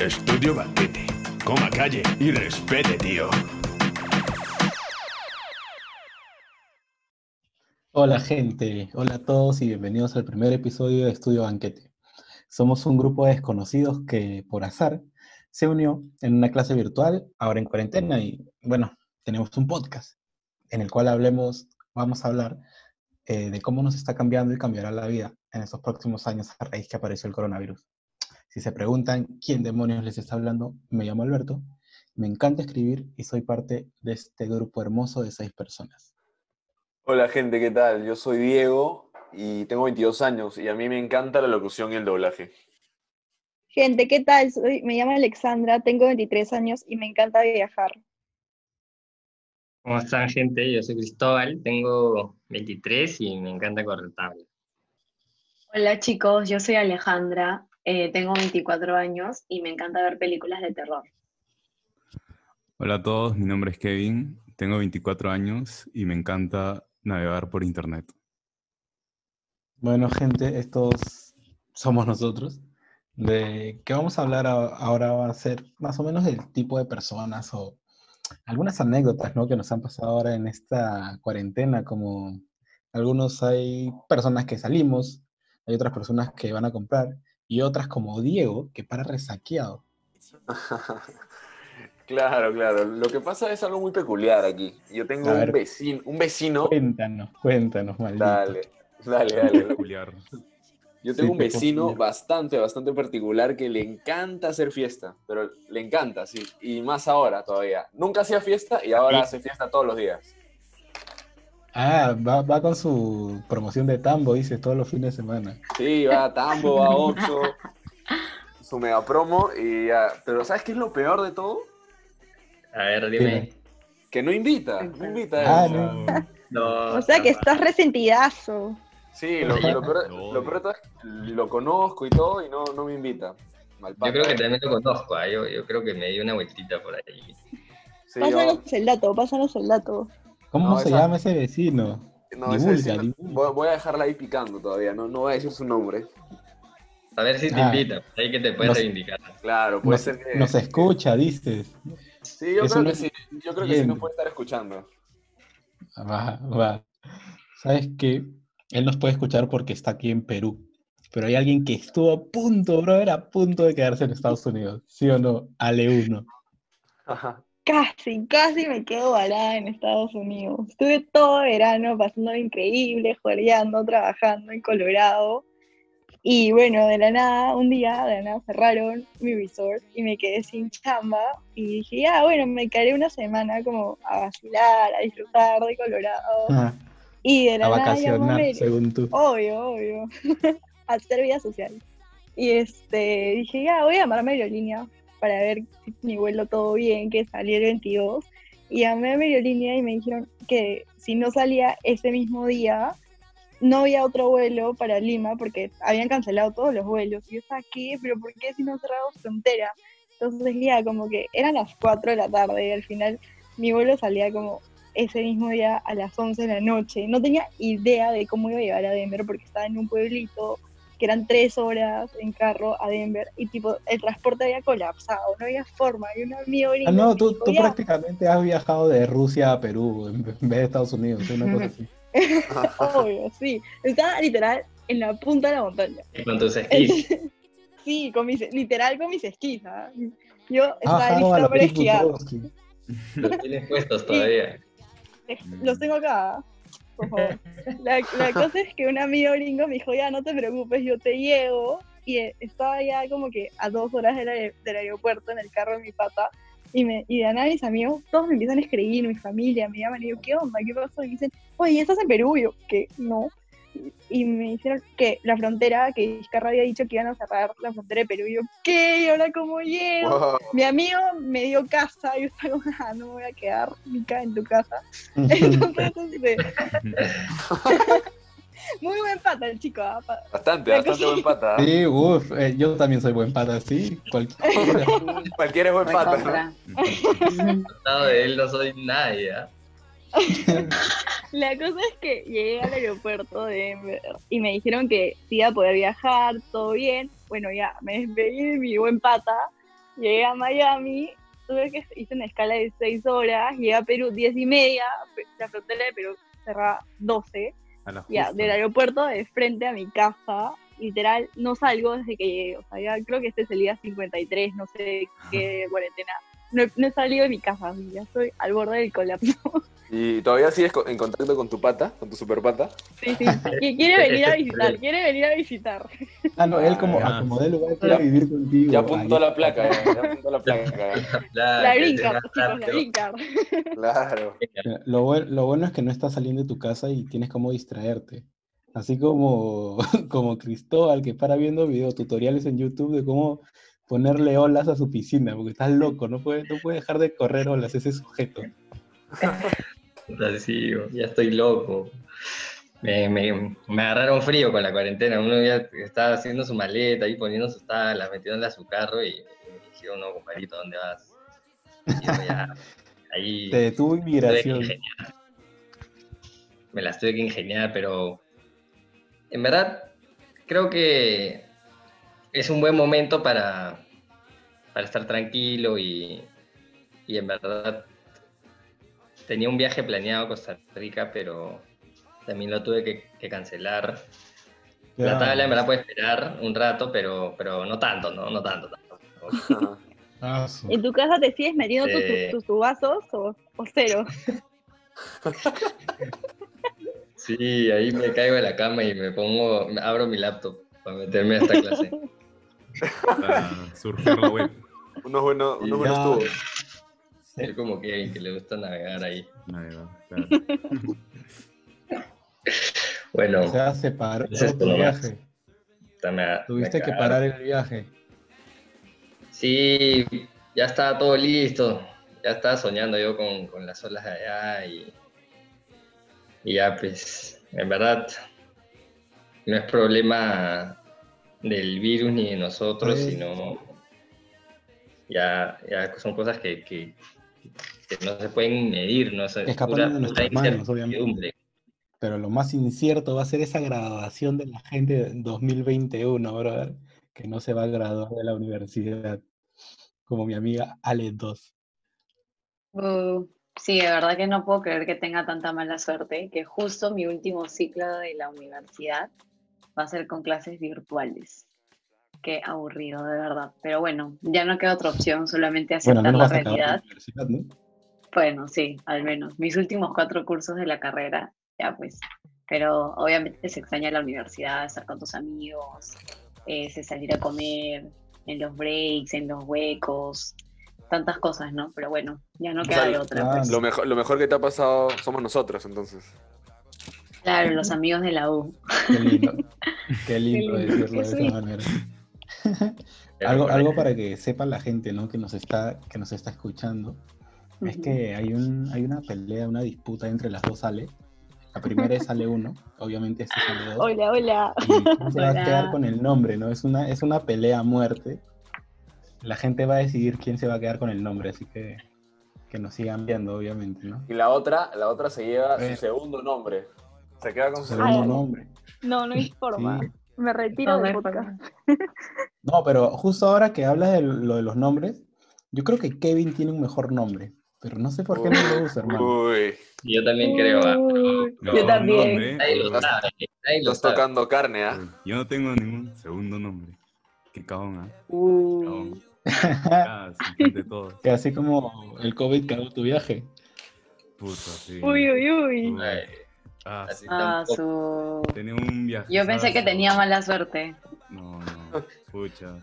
Estudio banquete. Coma calle y respete, tío. Hola gente, hola a todos y bienvenidos al primer episodio de Estudio Banquete. Somos un grupo de desconocidos que por azar se unió en una clase virtual, ahora en cuarentena, y bueno, tenemos un podcast en el cual hablemos, vamos a hablar eh, de cómo nos está cambiando y cambiará la vida en estos próximos años a raíz que apareció el coronavirus. Si se preguntan quién demonios les está hablando, me llamo Alberto, me encanta escribir y soy parte de este grupo hermoso de seis personas. Hola gente, ¿qué tal? Yo soy Diego y tengo 22 años y a mí me encanta la locución y el doblaje. Gente, ¿qué tal? Soy- me llamo Alexandra, tengo 23 años y me encanta viajar. ¿Cómo están, gente? Yo soy Cristóbal, tengo 23 y me encanta correr tabla. Hola chicos, yo soy Alejandra, eh, tengo 24 años y me encanta ver películas de terror. Hola a todos, mi nombre es Kevin, tengo 24 años y me encanta navegar por internet. Bueno, gente, estos somos nosotros. De qué vamos a hablar ahora va a ser más o menos del tipo de personas o algunas anécdotas, ¿no? Que nos han pasado ahora en esta cuarentena, como algunos hay personas que salimos, hay otras personas que van a comprar y otras como Diego que para resaqueado. Claro, claro. Lo que pasa es algo muy peculiar aquí. Yo tengo un vecino, un vecino. Cuéntanos, cuéntanos, maldito. Dale, dale, dale. Peculiar. Yo tengo Sí, un vecino peculiar. bastante, bastante particular que le encanta hacer fiesta, pero le encanta, sí. Y más ahora todavía. Nunca hacía fiesta y ahora Sí. hace fiesta todos los días. Ah, va, va con su promoción de tambo, dice, todos los fines de semana. Sí, va a Tambo, va a Oxxo, su mega promo y ya. Pero ¿sabes qué es lo peor de todo? A ver, dime. Que no invita, no invita. Ah, o sea, no. No, O sea que estás resentidazo. Sí, lo, lo peor, Lo peor de todo es que lo conozco y todo y no, no me invita. Mal Yo creo que también lo conozco, ah, yo, yo creo que me di una vueltita por ahí. Sí, Pásanos yo- el dato, pásanos el dato. ¿Cómo No, se esa- llama ese vecino? no, ese divulga, divulga. voy, a dejarla ahí picando todavía, no, no voy a decir su nombre. A ver si te Ah. invita, ahí que te puedes Nos- reivindicar. Claro, puede Nos, ser que... nos escucha, dices. Sí, yo eso creo no que sí, yo creo que sí nos puede estar escuchando. Va, va. ¿Sabes qué? Él nos puede escuchar porque está aquí en Perú. Pero hay alguien que estuvo a punto, brother, a punto de quedarse en Estados Unidos. ¿Sí o no? Ale uno. Ajá. Casi, casi me quedo varada en Estados Unidos. Estuve todo verano pasando increíble, juergueando, trabajando en Colorado. Y bueno, de la nada, un día, de la nada cerraron mi resort y me quedé sin chamba. Y dije, ya, bueno, me quedaré una semana como a vacilar, a disfrutar de Colorado. Ah, Y de la a nada vacacionar, según tú. Obvio, obvio. Hacer vida social. Y este, dije, ya, voy a llamarme a aerolínea para ver mi vuelo todo bien, que salía el 22. Y llamé a mi aerolínea y me dijeron que si no salía ese mismo día, no había otro vuelo para Lima porque habían cancelado todos los vuelos. Y yo estaba, ¿qué? ¿Pero por qué si no cerramos frontera? Entonces ya, como que eran las 4 de la tarde y al final mi vuelo salía como ese mismo día a las 11 de la noche. No tenía idea de cómo iba a llegar a Denver porque estaba en un pueblito que eran tres horas en carro a Denver y tipo el transporte había colapsado, no había forma. Y un amigo Ah, no, tú, tú prácticamente has viajado de Rusia a Perú en vez de Estados Unidos, una cosa así. Obvio, sí. Estaba literal en la punta de la montaña. Con tus esquís. sí, con mis, literal con mis esquís. ¿ah? Yo estaba Ah, lista la para esquiar. Los tienes puestos todavía. Los tengo acá. Por favor. La, cosa es que un amigo gringo me dijo, ya no te preocupes, yo te llevo. Y eh, estaba ya como que a dos horas del, del aeropuerto en el carro de mi pata. Y, me, y de nada amigos, todos me empiezan a escribir, mi familia, me llaman y yo, ¿qué onda? ¿Qué pasó? Y dicen, oye, ¿estás en Perú? Y yo, ¿qué? No. Y me dijeron que la frontera, que Vizcarra había dicho que iban a cerrar la frontera de Perú. Y yo, ¿qué? ¿Y ahora cómo llego? Wow. Mi amigo me dio casa, y yo estaba como, ah, no me voy a quedar Mica en tu casa. Entonces, este, muy buen pata el chico, ¿ah? Bastante, La bastante buen pata. ¿eh? Sí, uff, eh, yo también soy buen pata, sí. Cualquiera. Cualquiera es buen pata, ¿no? De él no soy nadie. ¿ah? La cosa es que llegué al aeropuerto de Denver y me dijeron que sí iba a poder viajar, todo bien. Bueno, ya, me despedí de mi buen pata llegué a Miami, tuve que hice una escala de 6 horas, llegué a Perú 10 y media, la frontera de Perú cerraba 12, A la ya, del aeropuerto de frente a mi casa, literal, no salgo desde que llegué, o sea, ya creo que este es el día 53, no sé qué cuarentena, no he, no he salido de mi casa, ya estoy al borde del colapso. ¿Y todavía sigues en contacto con tu pata, con tu super pata? Sí, sí, qui- quiere venir a visitar, quiere venir a visitar. Ah, no, él como Ah, acomodé lugar quiere vivir contigo. Ya apuntó Ahí la placa, ya, ya apuntó la placa. La green card, chicos, la green card. Claro. Lo, buen- lo bueno es que no estás saliendo de tu casa y tienes como distraerte. Así como, como Cristóbal que para viendo videotutoriales en YouTube de cómo ponerle olas a su piscina, porque estás loco, no puede, no puede dejar de correr olas ese sujeto. Puta, sí, ya estoy loco. Me, me, me agarraron frío con la cuarentena. Uno ya estaba haciendo su maleta ahí, poniendo sus tablas, metiéndola a su carro y, y me dijeron, no, compadrito, ¿dónde vas? Y yo ya, ahí Te detuvo inmigración. Me las tuve que ingeniar, pero en verdad creo que es un buen momento para, para estar tranquilo y, y en verdad tenía un viaje planeado a Costa Rica, pero también lo tuve que, que cancelar. La tabla en verdad puede esperar un rato, pero, pero no tanto, ¿no? No tanto. Ajá. Ah, ¿En tu casa te sigues metiendo tus- Sí. tus, tus vasos o, o cero? Sí, ahí me caigo de la cama y me pongo, abro mi laptop para meterme a esta clase. Para surfear la web. Unos buenos, unos tubos. Es como que, que le gusta navegar ahí. Nada, claro. Bueno, O sea, se paró Es tu viaje. me Tuviste que parar el viaje. Sí, ya estaba todo listo. Ya estaba soñando yo con, con las olas de allá y, y ya pues, en verdad, no es problema del virus ni de nosotros, Pues- sino ya, ya son cosas que, que, que no se pueden medir, no es Escapando pura, de nuestras manos, obviamente. Pero lo más incierto va a ser esa graduación de la gente en 2021, brother, que no se va a graduar de la universidad, como mi amiga Ale 2. Uh, sí, de verdad que no puedo creer que tenga tanta mala suerte, que justo mi último ciclo de la universidad va a ser con clases virtuales. Qué aburrido, de verdad. Pero bueno, ya no queda otra opción, solamente Bueno, aceptar no la la realidad. universidad, ¿no? Bueno, sí, al menos. Mis últimos cuatro cursos de la carrera, ya pues. Pero obviamente se extraña la universidad, estar con tus amigos, eh, se salir a comer, en los breaks, en los huecos, tantas cosas, ¿no? Pero bueno, ya no O queda sea, de otra. ah, pues. Lo mejor, lo mejor que te ha pasado somos nosotros, entonces. Claro, los amigos de la U. Qué lindo. Qué lindo lindo, decirlo qué de esa manera. Algo, algo para que sepa la gente, ¿no? Que nos está, que nos está escuchando. Es Ujú. que hay, un, hay una pelea, una disputa entre las dos Ale. La primera es Ale 1, obviamente este es Ale 2. Hola, hola. Y se va a Hola. quedar con el nombre, ¿no? Es una, es una pelea a muerte. La gente va a decidir quién se va a quedar con el nombre, así que que nos sigan viendo, obviamente, ¿no? Y la otra, la otra se lleva Eh. su segundo nombre. Se queda con su Segundo nombre. No, no hay forma. Sí. Me retiro No, hay podcast. No, pero justo ahora que hablas de lo de los nombres, yo creo que Kevin tiene un mejor nombre, pero no sé por qué no lo usa, hermano. Uy, Yo también creo. ah, Uy, No, yo también. Nadie lo pero- sabe. Nadie lo estás sabe. tocando carne, ¿ah? Yo no tengo ningún segundo nombre. Qué cabrón, ¿ah? Uy. Cabrón. Ah, sí, de todo. Que así como el COVID cagó tu viaje. Puta, sí. Uy, uy, uy. Uy. Ay, Ah, así Ah, tampoco. su... tenía un viaje. Yo pensé que tenía mala suerte. No, no, pucha.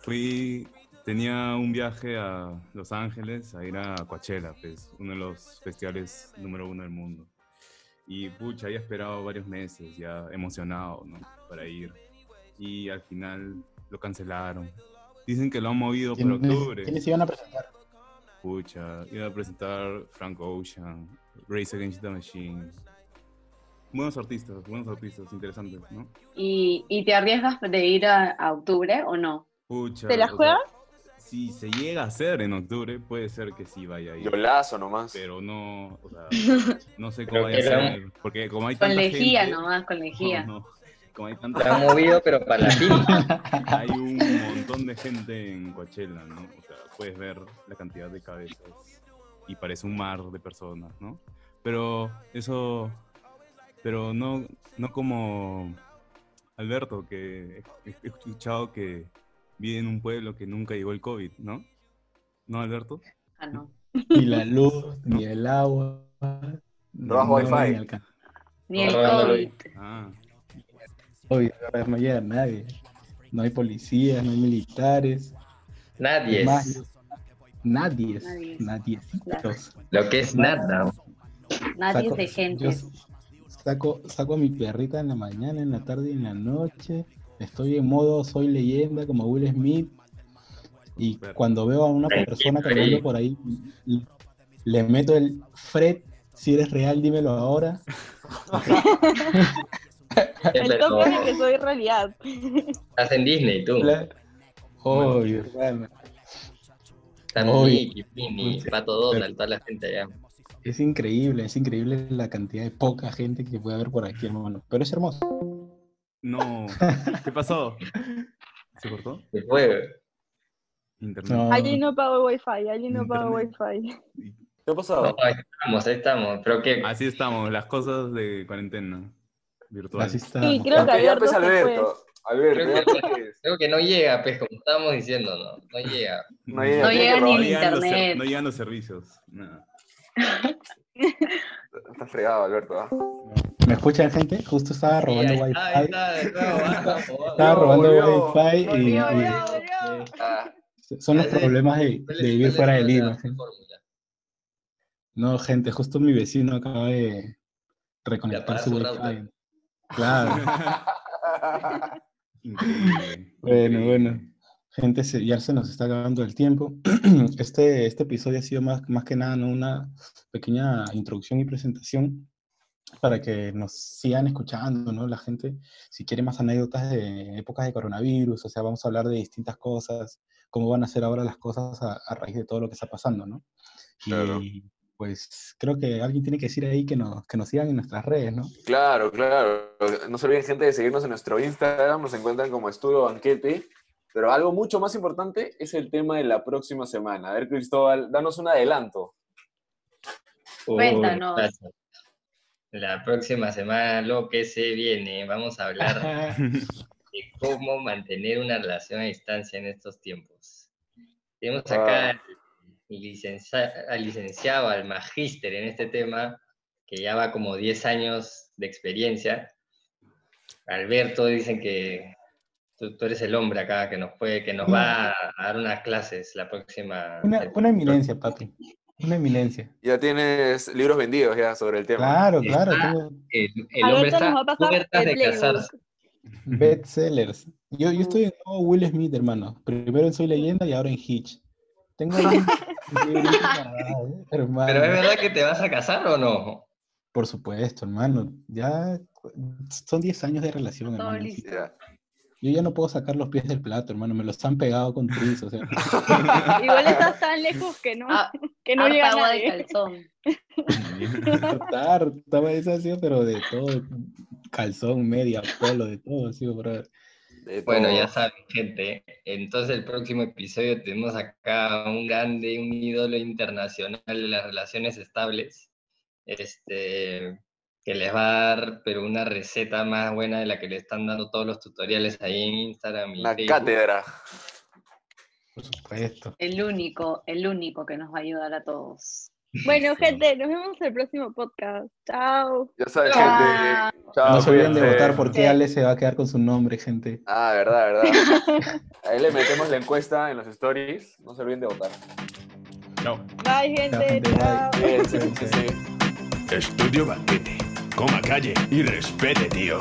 Fui, tenía un viaje a Los Ángeles a ir a Coachella, pues, uno de los festivales número uno del mundo. Y pucha, había esperado varios meses, ya emocionado, ¿no? Para ir. Y al final lo cancelaron. Dicen que lo han movido ¿Quiénes, octubre. quiénes iban a presentar? Pucha, iba a presentar Frank Ocean, Race Against the Machine. Buenos artistas, buenos artistas, interesantes, ¿no? ¿Y, y te arriesgas de ir a, a octubre o no? Pucha, ¿Te la o sea, juegas? si se llega a hacer en octubre, puede ser que sí vaya ahí. Yo lazo nomás. Pero no, o sea, no sé cómo vaya a ser. Porque como hay Con tanta lejía gente, nomás, con lejía. no, no. como hay Se tanta han movido, pero para la fin. hay un montón de gente en Coachella, ¿no? O sea, puedes ver la cantidad de cabezas y parece un mar de personas, ¿no? Pero eso, pero no, no como Alberto, que he escuchado que vive en un pueblo que nunca llegó el COVID, ¿no? ¿No, Alberto? Ah, no. Ni la luz, ni el agua. No bajo Wi-Fi. ni alca- Ni el No, no, no, COVID. Ah, no llega nadie. No hay policías, no hay militares. Nadie más. Nadie. Nadie. Nadie. Lo que es nada. Nadie Saco- es de gente. yo saco, saco a mi perrita en la mañana, en la tarde y en la noche. Estoy en modo soy leyenda como Will Smith. Y cuando veo a una persona caminando por ahí, le meto el Fred, si eres real, dímelo ahora. El Pero toque de que soy realidad. estás en Disney, tú. Obvio, Pato Donald, toda la gente allá. Es increíble, es increíble la cantidad de poca gente que puede haber por aquí, hermano. Pero es hermoso. no. ¿Qué pasó? ¿Se cortó? Se fue. Internet. No, Allí no pago wifi, allí no pago wifi. ¿Qué ha pasado? No, ahí estamos, ahí estamos. Pero que Así estamos, las cosas de cuarentena virtual. así está. Y creo que ya pues. Alberto. Alberto, Creo ya que- pues. creo que no llega, pues, como estábamos diciendo, no, no llega. No llega, No llega ni el internet. no llegan los servicios. nada. Está fregado, Alberto. ¿ah? ¿Me escuchan, gente? Justo estaba robando ahí wifi. está, está, vamos. Estaba robando volvió, wifi y, volvió, y volvió, volvió. Ah, son los ¿Cuál es- problemas de, ¿Cuál de es- vivir fuera de Lima. No, gente, justo mi vecino acaba de reconectar su wifi. Claro. Increíble. Bueno, bueno. Gente, ya se nos está acabando el tiempo. Este, este episodio ha sido más, más que nada ¿no? una pequeña introducción y presentación para que nos sigan escuchando, ¿no? La gente, si quiere más anécdotas de épocas de coronavirus, o sea, vamos a hablar de distintas cosas, cómo van a ser ahora las cosas a, a raíz de todo lo que está pasando, ¿no? Claro. Y pues creo que alguien tiene que decir ahí que nos, que nos sigan en nuestras redes, ¿no? Claro, claro. No se olviden, gente, de seguirnos en nuestro Instagram. Nos encuentran como Estudio Banquete. Pero algo mucho más importante es el tema de la próxima semana. A ver, Cristóbal, danos un adelanto. Cuéntanos. La próxima semana lo que se viene, vamos a hablar de cómo mantener una relación a distancia en estos tiempos. Tenemos acá al, licencia- al licenciado, al magíster en este tema, que ya va como 10 años de experiencia. Alberto, dicen que tú, tú eres el hombre acá que nos puede, que nos va a, dar unas clases la próxima. Una, una eminencia, papi. Una eminencia. Ya tienes libros vendidos ya sobre el tema. Claro, claro, tengo El, el hombre está nos va a a pasar puertas de casarse. bestsellers. Yo, yo estoy en modo Will Smith, hermano. Primero en Soy Leyenda y ahora en Hitch. Tengo un hermano. Pero es verdad que te vas a casar o no? Por supuesto, hermano. Ya son 10 años de relación, Todo hermano. Yo ya no puedo sacar los pies del plato, hermano. Me los han pegado con tris, o sea. Igual estás tan lejos que no, Ah, que no llega agua de nadie. calzón. Hartar, estaba esa así, pero de todo. Calzón, media, polo, de todo, así. De Bueno, ya saben, gente. Entonces, el próximo episodio tenemos acá a un grande, un ídolo internacional de las relaciones estables. Este, que les va a dar, pero una receta más buena de la que le están dando todos los tutoriales ahí en Instagram y Facebook. cátedra. Por supuesto. El único, el único que nos va a ayudar a todos. Bueno, gente, nos vemos en el próximo podcast. Chao. Ya sabes, Chao. gente. Chao, No se olviden de votar porque Sí. Ale se va a quedar con su nombre, gente. Ah, verdad, verdad. Ahí le metemos la encuesta en los stories. No se olviden de votar. Chao. Bye, gente. gente, bye. Chao. Cuídense. Estudio Banquete. Coma calle y respete, tío.